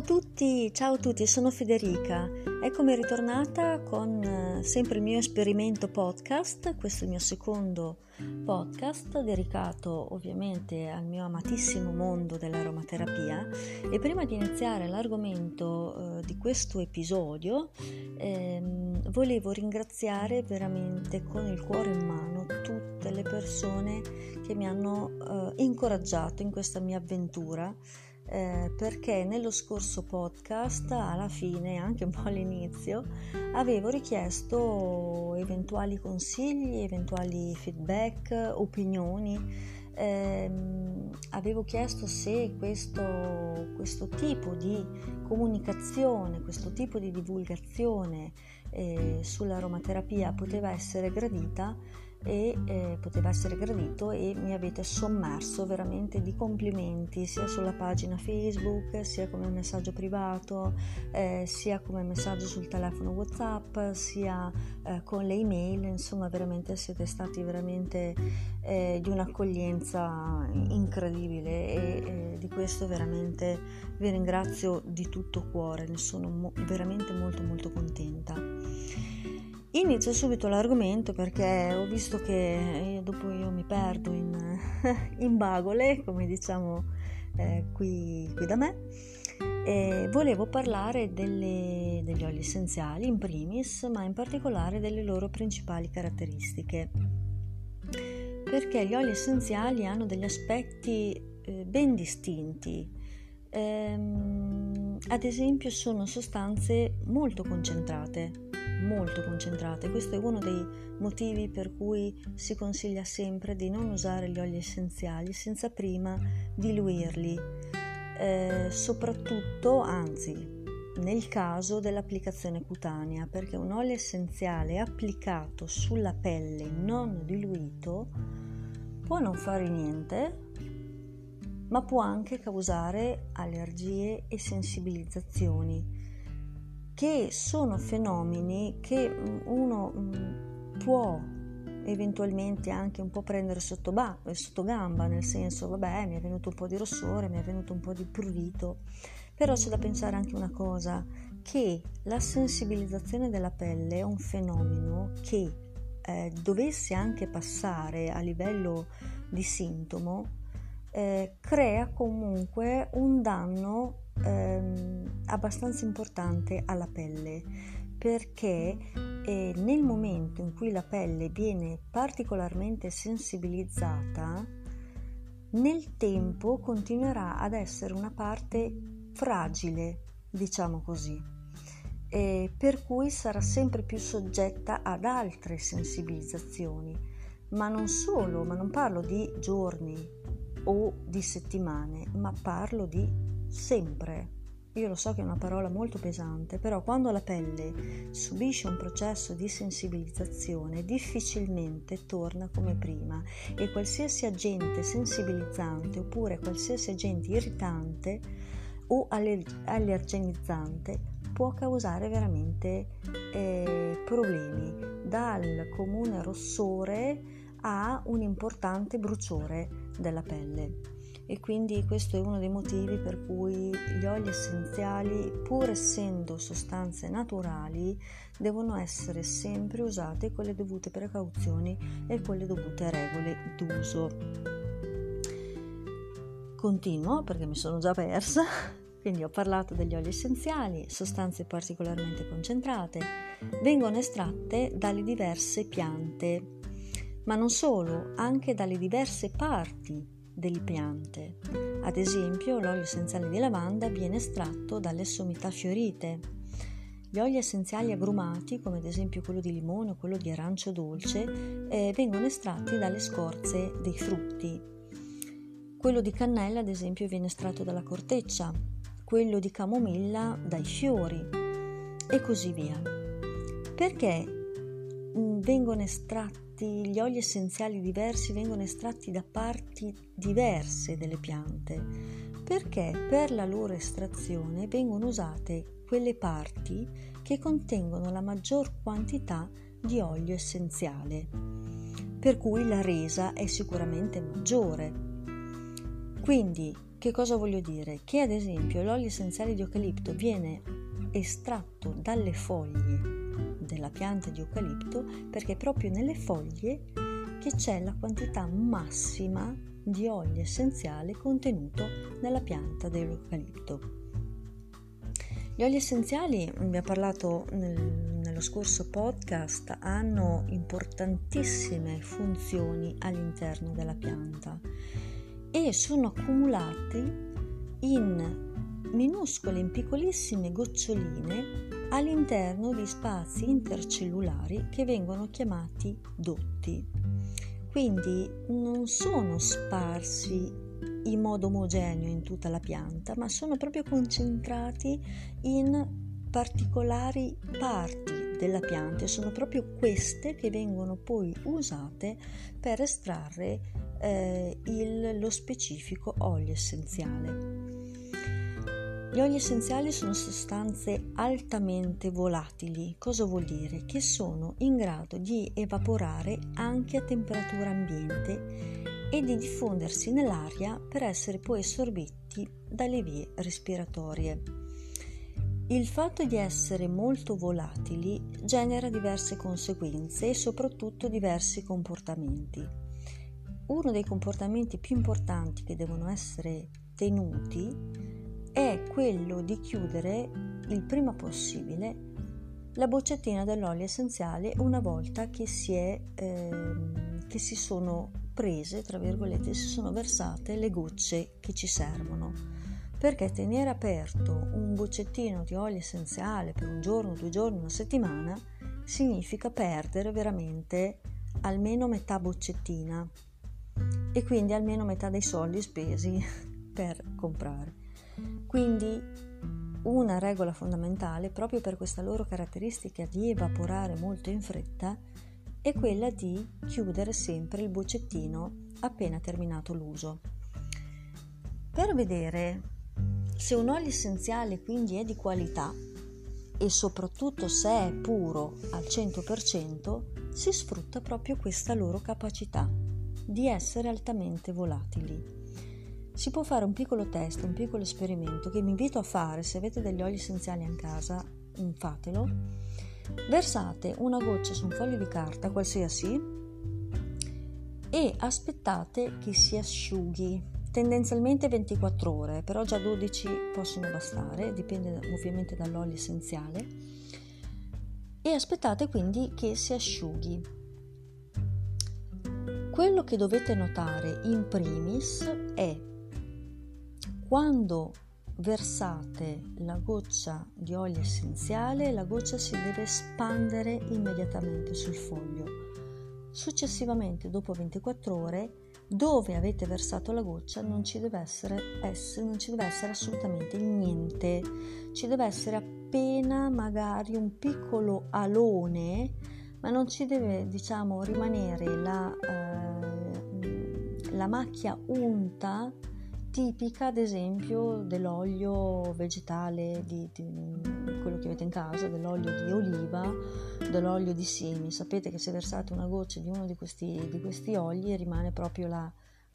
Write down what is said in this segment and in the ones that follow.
a tutti, ciao a tutti, sono Federica. Eccomi ritornata con eh, sempre il mio esperimento podcast, questo è il mio secondo podcast dedicato ovviamente al mio amatissimo mondo dell'aromaterapia e prima di iniziare l'argomento eh, di questo episodio ehm, volevo ringraziare veramente con il cuore in mano tutte le persone che mi hanno eh, incoraggiato in questa mia avventura eh, perché nello scorso podcast, alla fine, anche un po' all'inizio, avevo richiesto eventuali consigli, eventuali feedback, opinioni. Eh, avevo chiesto se questo, questo, tipo di comunicazione, questo tipo di divulgazione eh, sull'aromaterapia poteva essere gradita e eh, poteva essere gradito e mi avete sommerso veramente di complimenti sia sulla pagina Facebook sia come messaggio privato eh, sia come messaggio sul telefono Whatsapp sia eh, con le email. Insomma veramente siete stati veramente eh, di un'accoglienza incredibile e eh, di questo veramente vi ringrazio di tutto cuore. Ne sono mo- veramente molto molto contenta Inizio subito l'argomento perché ho visto che eh, dopo io mi perdo in, in bagole, come diciamo eh, qui, qui, da me, e volevo parlare delle, degli oli essenziali in primis, ma in particolare delle loro principali caratteristiche. Perché gli oli essenziali hanno degli aspetti eh, ben distinti. Ehm, ad esempio sono sostanze molto concentrate molto concentrate. Questo è uno dei motivi per cui si consiglia sempre di non usare gli oli essenziali senza prima diluirli, eh, soprattutto, anzi, nel caso dell'applicazione cutanea, perché un olio essenziale applicato sulla pelle non diluito può non fare niente, ma può anche causare allergie e sensibilizzazioni che sono fenomeni che mm, uno mm, può eventualmente anche un po' prendere sotto, ba- sotto gamba, nel senso, vabbè, mi è venuto un po' di rossore, mi è venuto un po' di prurito, però c'è da pensare anche una cosa, che la sensibilizzazione della pelle è un fenomeno che eh, dovesse anche passare a livello di sintomo, eh, crea comunque un danno ehm, abbastanza importante alla pelle perché eh, nel momento in cui la pelle viene particolarmente sensibilizzata, nel tempo continuerà ad essere una parte fragile, diciamo così, eh, per cui sarà sempre più soggetta ad altre sensibilizzazioni, ma non solo, ma non parlo di giorni o di settimane, ma parlo di sempre. Io lo so che è una parola molto pesante, però quando la pelle subisce un processo di sensibilizzazione difficilmente torna come prima. E qualsiasi agente sensibilizzante oppure qualsiasi agente irritante o allergenizzante può causare veramente eh, problemi, dal comune rossore a un importante bruciore della pelle e quindi questo è uno dei motivi per cui gli oli essenziali, pur essendo sostanze naturali, devono essere sempre usate con le dovute precauzioni e con le dovute regole d'uso. Continuo perché mi sono già persa. Quindi ho parlato degli oli essenziali, sostanze particolarmente concentrate, vengono estratte dalle diverse piante, ma non solo, anche dalle diverse parti delle piante. Ad esempio, l'olio essenziale di lavanda viene estratto dalle sommità fiorite. Gli oli essenziali agrumati, come ad esempio quello di limone o quello di arancio dolce, eh, vengono estratti dalle scorze dei frutti. Quello di cannella, ad esempio, viene estratto dalla corteccia, quello di camomilla dai fiori e così via. Perché mm, vengono estratti estratti, gli oli essenziali diversi vengono estratti da parti diverse delle piante, perché per la loro estrazione vengono usate quelle parti che contengono la maggior quantità di olio essenziale, per cui la resa è sicuramente maggiore. Quindi Che cosa voglio dire? Che ad esempio l'olio essenziale di eucalipto viene estratto dalle foglie della pianta di eucalipto perché è proprio nelle foglie che c'è la quantità massima di olio essenziale contenuto nella pianta dell'eucalipto. Gli oli essenziali, abbiamo parlato nel, nello scorso podcast, hanno importantissime funzioni all'interno della pianta e sono accumulati in minuscole, in piccolissime goccioline all'interno di spazi intercellulari che vengono chiamati dotti. Quindi non sono sparsi in modo omogeneo in tutta la pianta, ma sono proprio concentrati in particolari parti della pianta e sono proprio queste che vengono poi usate per estrarre eh, il, lo specifico olio essenziale. Gli oli essenziali sono sostanze altamente volatili, cosa vuol dire? Che sono in grado di evaporare anche a temperatura ambiente e di diffondersi nell'aria per essere poi assorbiti dalle vie respiratorie. Il fatto di essere molto volatili genera diverse conseguenze e soprattutto diversi comportamenti. Uno dei comportamenti più importanti che devono essere tenuti è quello di chiudere il prima possibile la boccettina dell'olio essenziale una volta che si, è, eh, che si sono prese, tra virgolette, si sono versate le gocce che ci servono. Perché tenere aperto un boccettino di olio essenziale per un giorno, due giorni, una settimana significa perdere veramente almeno metà boccettina e quindi almeno metà dei soldi spesi per comprare. Quindi una regola fondamentale, proprio per questa loro caratteristica di evaporare molto in fretta, è quella di chiudere sempre il boccettino appena terminato l'uso. Per vedere se un olio essenziale quindi è di qualità e soprattutto se è puro al 100%, si sfrutta proprio questa loro capacità di essere altamente volatili. Si può fare un piccolo test, un piccolo esperimento che vi invito a fare se avete degli oli essenziali in casa, fatelo Versate una goccia su un foglio di carta qualsiasi e aspettate che si asciughi, tendenzialmente 24 ore, però già 12 possono bastare, dipende ovviamente dall'olio essenziale. E aspettate quindi che si asciughi. Quello che dovete notare in primis è quando versate la goccia di olio essenziale, la goccia si deve spandere immediatamente sul foglio. Successivamente, dopo 24 ore, dove avete versato la goccia non ci deve essere, non ci deve essere assolutamente niente, ci deve essere appena magari un piccolo alone, ma non ci deve diciamo rimanere la, eh, la macchia unta tipica ad esempio dell'olio vegetale di, di, quello che avete in casa dell'olio di oliva dell'olio di semi. Sapete che se versate una goccia di uno di questi, di questi oli rimane proprio la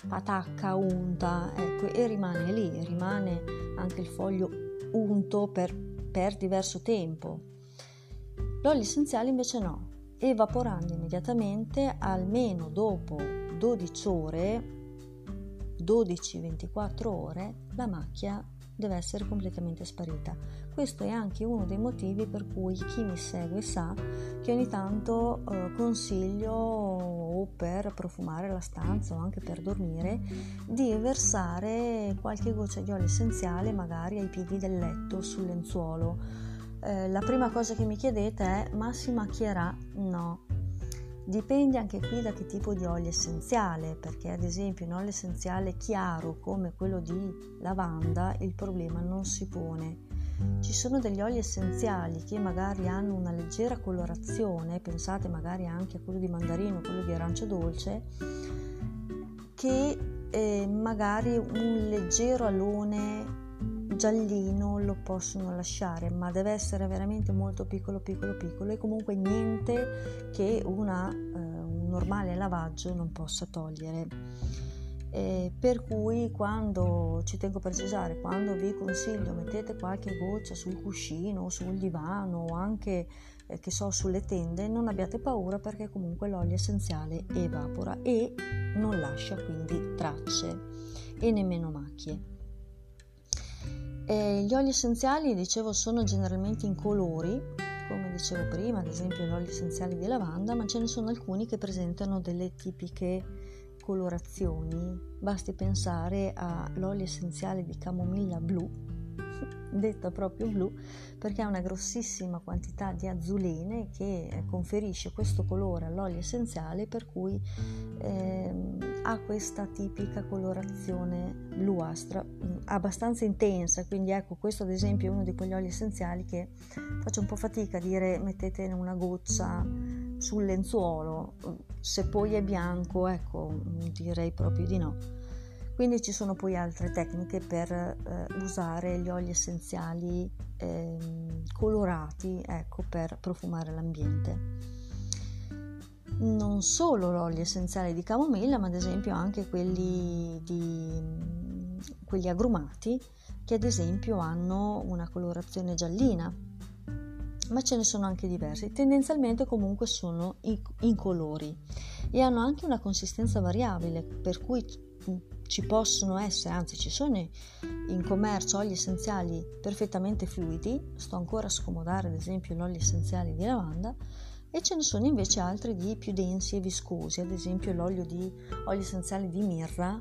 patacca unta ecco, e rimane lì rimane anche il foglio unto per, per diverso tempo. L'olio essenziale invece no evaporando immediatamente almeno dopo 12 ore 12-24 ore la macchia deve essere completamente sparita. Questo è anche uno dei motivi per cui chi mi segue sa che ogni tanto eh, consiglio o per profumare la stanza o anche per dormire di versare qualche goccia di olio essenziale magari ai piedi del letto sul lenzuolo. Eh, la prima cosa che mi chiedete è ma si macchierà? No, Dipende anche qui da che tipo di olio essenziale, perché ad esempio un olio essenziale chiaro come quello di lavanda il problema non si pone. Ci sono degli oli essenziali che magari hanno una leggera colorazione, pensate magari anche a quello di mandarino, quello di arancio dolce, che eh, magari un leggero alone giallino lo possono lasciare, ma deve essere veramente molto piccolo, piccolo, piccolo e comunque niente che una, eh, un normale lavaggio non possa togliere. Eh, per cui quando ci tengo a precisare, quando vi consiglio mettete qualche goccia sul cuscino, sul divano o anche eh, che so sulle tende, non abbiate paura perché comunque l'olio essenziale evapora e non lascia quindi tracce e nemmeno macchie. E gli oli essenziali, dicevo, sono generalmente incolori, come dicevo prima, ad esempio gli oli essenziali di lavanda, ma ce ne sono alcuni che presentano delle tipiche colorazioni. Basti pensare all'olio essenziale di camomilla blu, detta proprio blu, perché ha una grossissima quantità di azzulene che conferisce questo colore all'olio essenziale, per cui eh, ha questa tipica colorazione bluastra mm, abbastanza intensa. Quindi ecco questo ad esempio è uno di quegli oli essenziali che faccio un po' fatica a dire mettete una goccia sul lenzuolo se poi è bianco ecco direi proprio di no quindi ci sono poi altre tecniche per eh, usare gli oli essenziali eh, colorati ecco per profumare l'ambiente non solo l'olio essenziale di camomilla, ma ad esempio anche quelli, di, quelli agrumati che ad esempio hanno una colorazione giallina, ma ce ne sono anche diversi. Tendenzialmente comunque sono incolori e hanno anche una consistenza variabile, per cui ci possono essere, anzi ci sono in commercio oli essenziali perfettamente fluidi, sto ancora a scomodare ad esempio gli oli essenziali di lavanda, e ce ne sono invece altri di più densi e viscosi, ad esempio l'olio di olio essenziale di mirra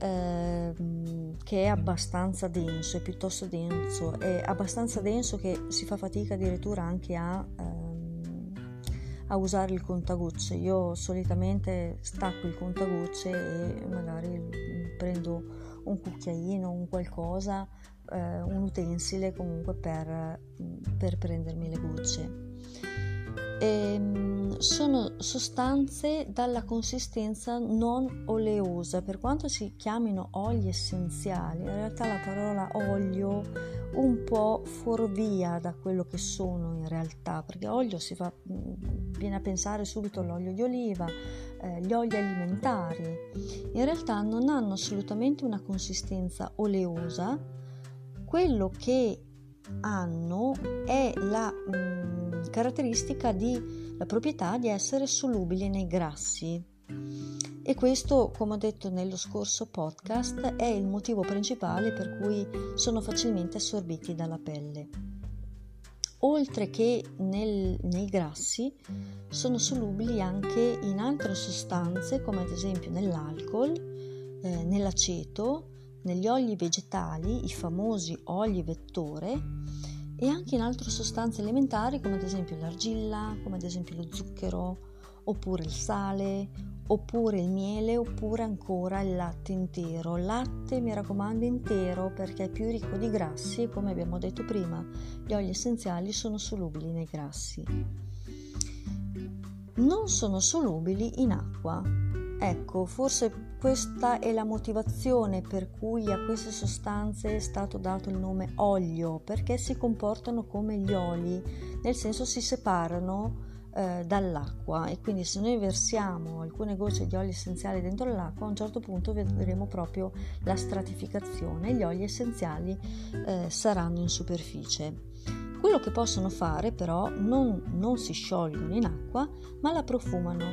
ehm, che è abbastanza denso, è piuttosto denso, è abbastanza denso che si fa fatica addirittura anche a, ehm, a usare il contagocce. Io solitamente stacco il contagocce e magari prendo un cucchiaino, un qualcosa, eh, un utensile comunque per, per prendermi le gocce ehm, sono sostanze dalla consistenza non oleosa, per quanto si chiamino oli essenziali, in realtà la parola olio un po' fuorvia da quello che sono in realtà, perché olio si fa, mm, viene a pensare subito all'olio di oliva, eh, gli oli alimentari, in realtà non hanno assolutamente una consistenza oleosa, quello che hanno è la mh, mm, caratteristica di la proprietà di essere solubili nei grassi. E questo, come ho detto nello scorso podcast, è il motivo principale per cui sono facilmente assorbiti dalla pelle. Oltre che nel, nei grassi, sono solubili anche in altre sostanze, come ad esempio nell'alcol, eh, nell'aceto, negli oli vegetali, i famosi oli vettore, e anche in altre sostanze alimentari come ad esempio l'argilla, come ad esempio lo zucchero, oppure il sale, oppure il miele, oppure ancora il latte intero. Latte mi raccomando intero perché è più ricco di grassi e come abbiamo detto prima, gli oli essenziali sono solubili nei grassi. Non sono solubili in acqua, Ecco, forse questa è la motivazione per cui a queste sostanze è stato dato il nome olio, perché si comportano come gli oli, nel senso si separano eh, dall'acqua e quindi se noi versiamo alcune gocce di olio essenziali dentro l'acqua a un certo punto vedremo proprio la stratificazione e gli oli essenziali eh, saranno in superficie. Quello che possono fare però non, non si sciolgono in acqua ma la profumano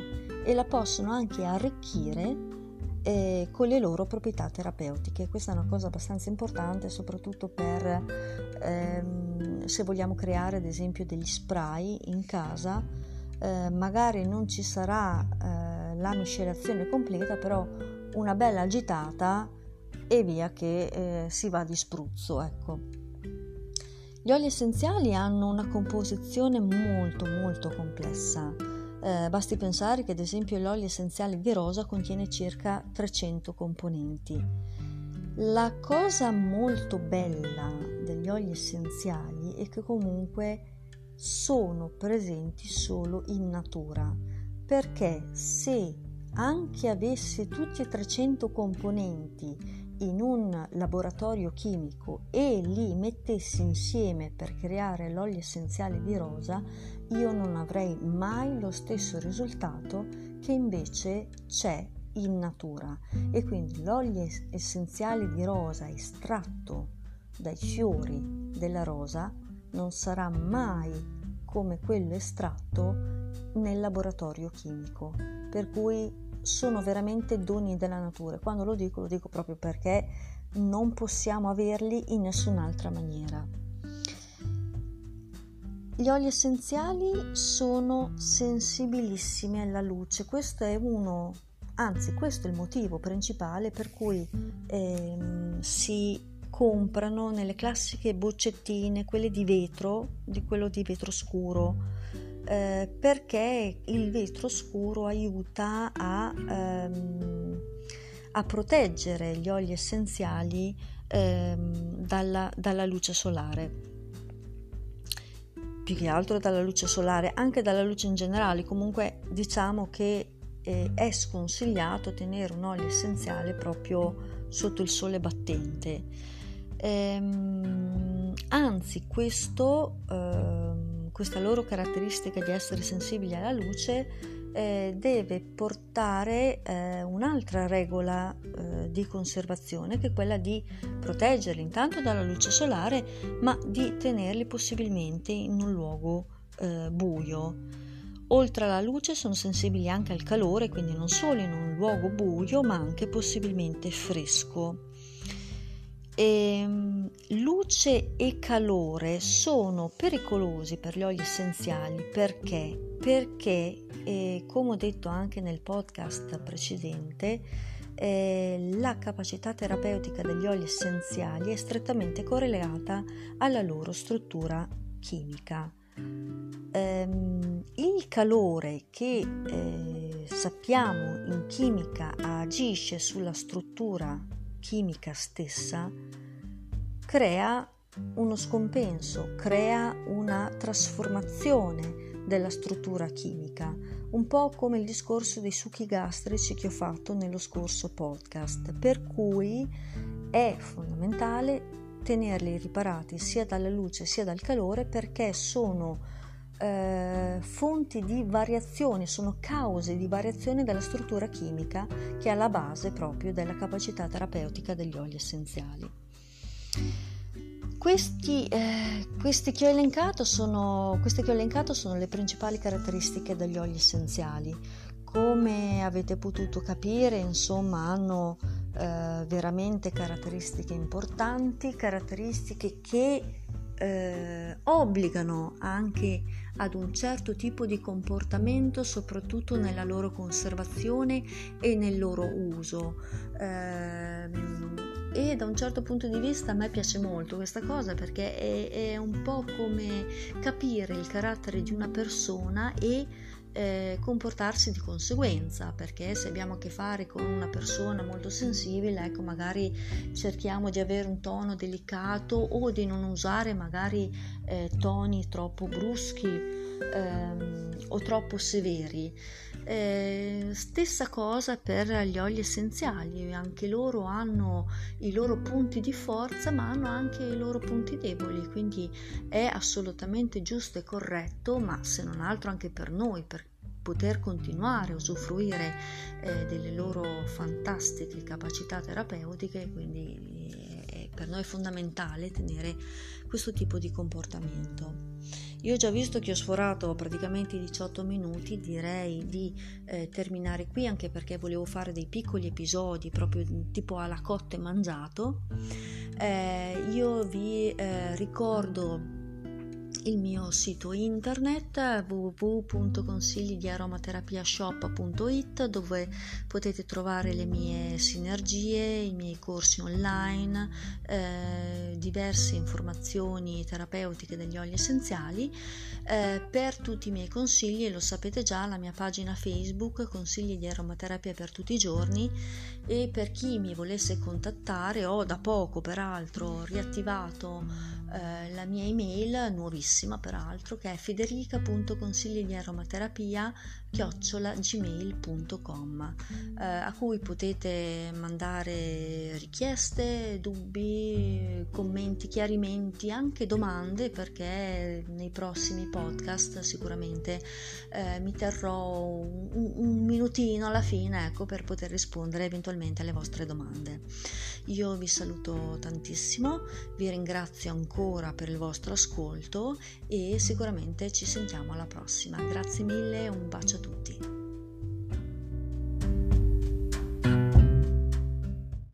e la possono anche arricchire eh, con le loro proprietà terapeutiche. Questa è una cosa abbastanza importante, soprattutto per ehm, se vogliamo creare ad esempio degli spray in casa. Eh, magari non ci sarà eh, la miscelazione completa, però una bella agitata e via che eh, si va di spruzzo. Ecco. Gli oli essenziali hanno una composizione molto molto complessa eh, basti pensare che ad esempio l'olio essenziale di rosa contiene circa 300 componenti. La cosa molto bella degli oli essenziali è che comunque sono presenti solo in natura, perché se anche avesse tutti e 300 componenti in un laboratorio chimico e li mettessi insieme per creare l'olio essenziale di rosa, io non avrei mai lo stesso risultato che invece c'è in natura. E quindi l'olio essenziale di rosa estratto dai fiori della rosa non sarà mai come quello estratto nel laboratorio chimico, per cui sono veramente doni della natura. Quando lo dico lo dico proprio perché non possiamo averli in nessun'altra maniera. Gli oli essenziali sono sensibilissimi alla luce, questo è uno, anzi questo è il motivo principale per cui eh, si comprano nelle classiche boccettine, quelle di vetro, di quello di vetro scuro, eh, perché il vetro scuro aiuta a, ehm, a proteggere gli oli essenziali ehm, dalla, dalla luce solare più che altro dalla luce solare, anche dalla luce in generale, comunque diciamo che eh, è sconsigliato tenere un olio essenziale proprio sotto il sole battente. Ehm, anzi, questo, ehm, questa loro caratteristica di essere sensibili alla luce eh, deve portare eh, un'altra regola eh, di conservazione che è quella di proteggerli intanto dalla luce solare ma di tenerli possibilmente in un luogo eh, buio. Oltre alla luce sono sensibili anche al calore, quindi non solo in un luogo buio ma anche possibilmente fresco. Ehm, luce e calore sono pericolosi per gli oli essenziali perché? Perché, eh, come ho detto anche nel podcast precedente, eh, la capacità terapeutica degli oli essenziali è strettamente correlata alla loro struttura chimica. Ehm, il calore che eh, sappiamo in chimica agisce sulla struttura chimica stessa crea uno scompenso, crea una trasformazione della struttura chimica, un po' come il discorso dei succhi gastrici che ho fatto nello scorso podcast, per cui è fondamentale tenerli riparati sia dalla luce sia dal calore perché sono eh, fonti di variazione, sono cause di variazione della struttura chimica che è alla base proprio della capacità terapeutica degli oli essenziali. Questi, eh, questi che, sono, queste che ho elencato sono le principali caratteristiche degli oli essenziali. Come avete potuto capire, insomma, hanno eh, veramente caratteristiche importanti, caratteristiche che eh, obbligano anche ad un certo tipo di comportamento, soprattutto nella loro conservazione e nel loro uso. Eh, e da un certo punto di vista a me piace molto questa cosa perché è, è un po' come capire il carattere di una persona e eh, comportarsi di conseguenza, perché se abbiamo a che fare con una persona molto sensibile, ecco, magari cerchiamo di avere un tono delicato o di non usare magari eh, toni troppo bruschi ehm, o troppo severi. Eh, stessa cosa per gli oli essenziali, anche loro hanno i loro punti di forza ma hanno anche i loro punti deboli, quindi è assolutamente giusto e corretto, ma se non altro anche per noi, per poter continuare a usufruire eh, delle loro fantastiche capacità terapeutiche, quindi eh, per noi fondamentale tenere questo tipo di comportamento. Io ho già visto che ho sforato praticamente i 18 minuti, direi di eh, terminare qui anche perché volevo fare dei piccoli episodi proprio tipo alla cotta e mangiato. Eh, io vi eh, ricordo il mio sito internet www.consiglidiaromaterapiashop.it dove potete trovare le mie sinergie, i miei corsi online, eh, diverse informazioni terapeutiche degli oli essenziali. Eh, per tutti i miei consigli, lo sapete già, la mia pagina Facebook Consigli di aromaterapia per tutti i giorni e per chi mi volesse contattare ho da poco peraltro riattivato eh, la mia email nuovissima peraltro che è federica.consigli di aromaterapia chiocciolagmail.com eh, a cui potete mandare richieste, dubbi, commenti, chiarimenti, anche domande perché nei prossimi podcast sicuramente eh, mi terrò un, un, minutino alla fine ecco, per poter rispondere eventualmente alle vostre domande. Io vi saluto tantissimo, vi ringrazio ancora per il vostro ascolto e sicuramente ci sentiamo alla prossima. Grazie mille, un bacio a tutti.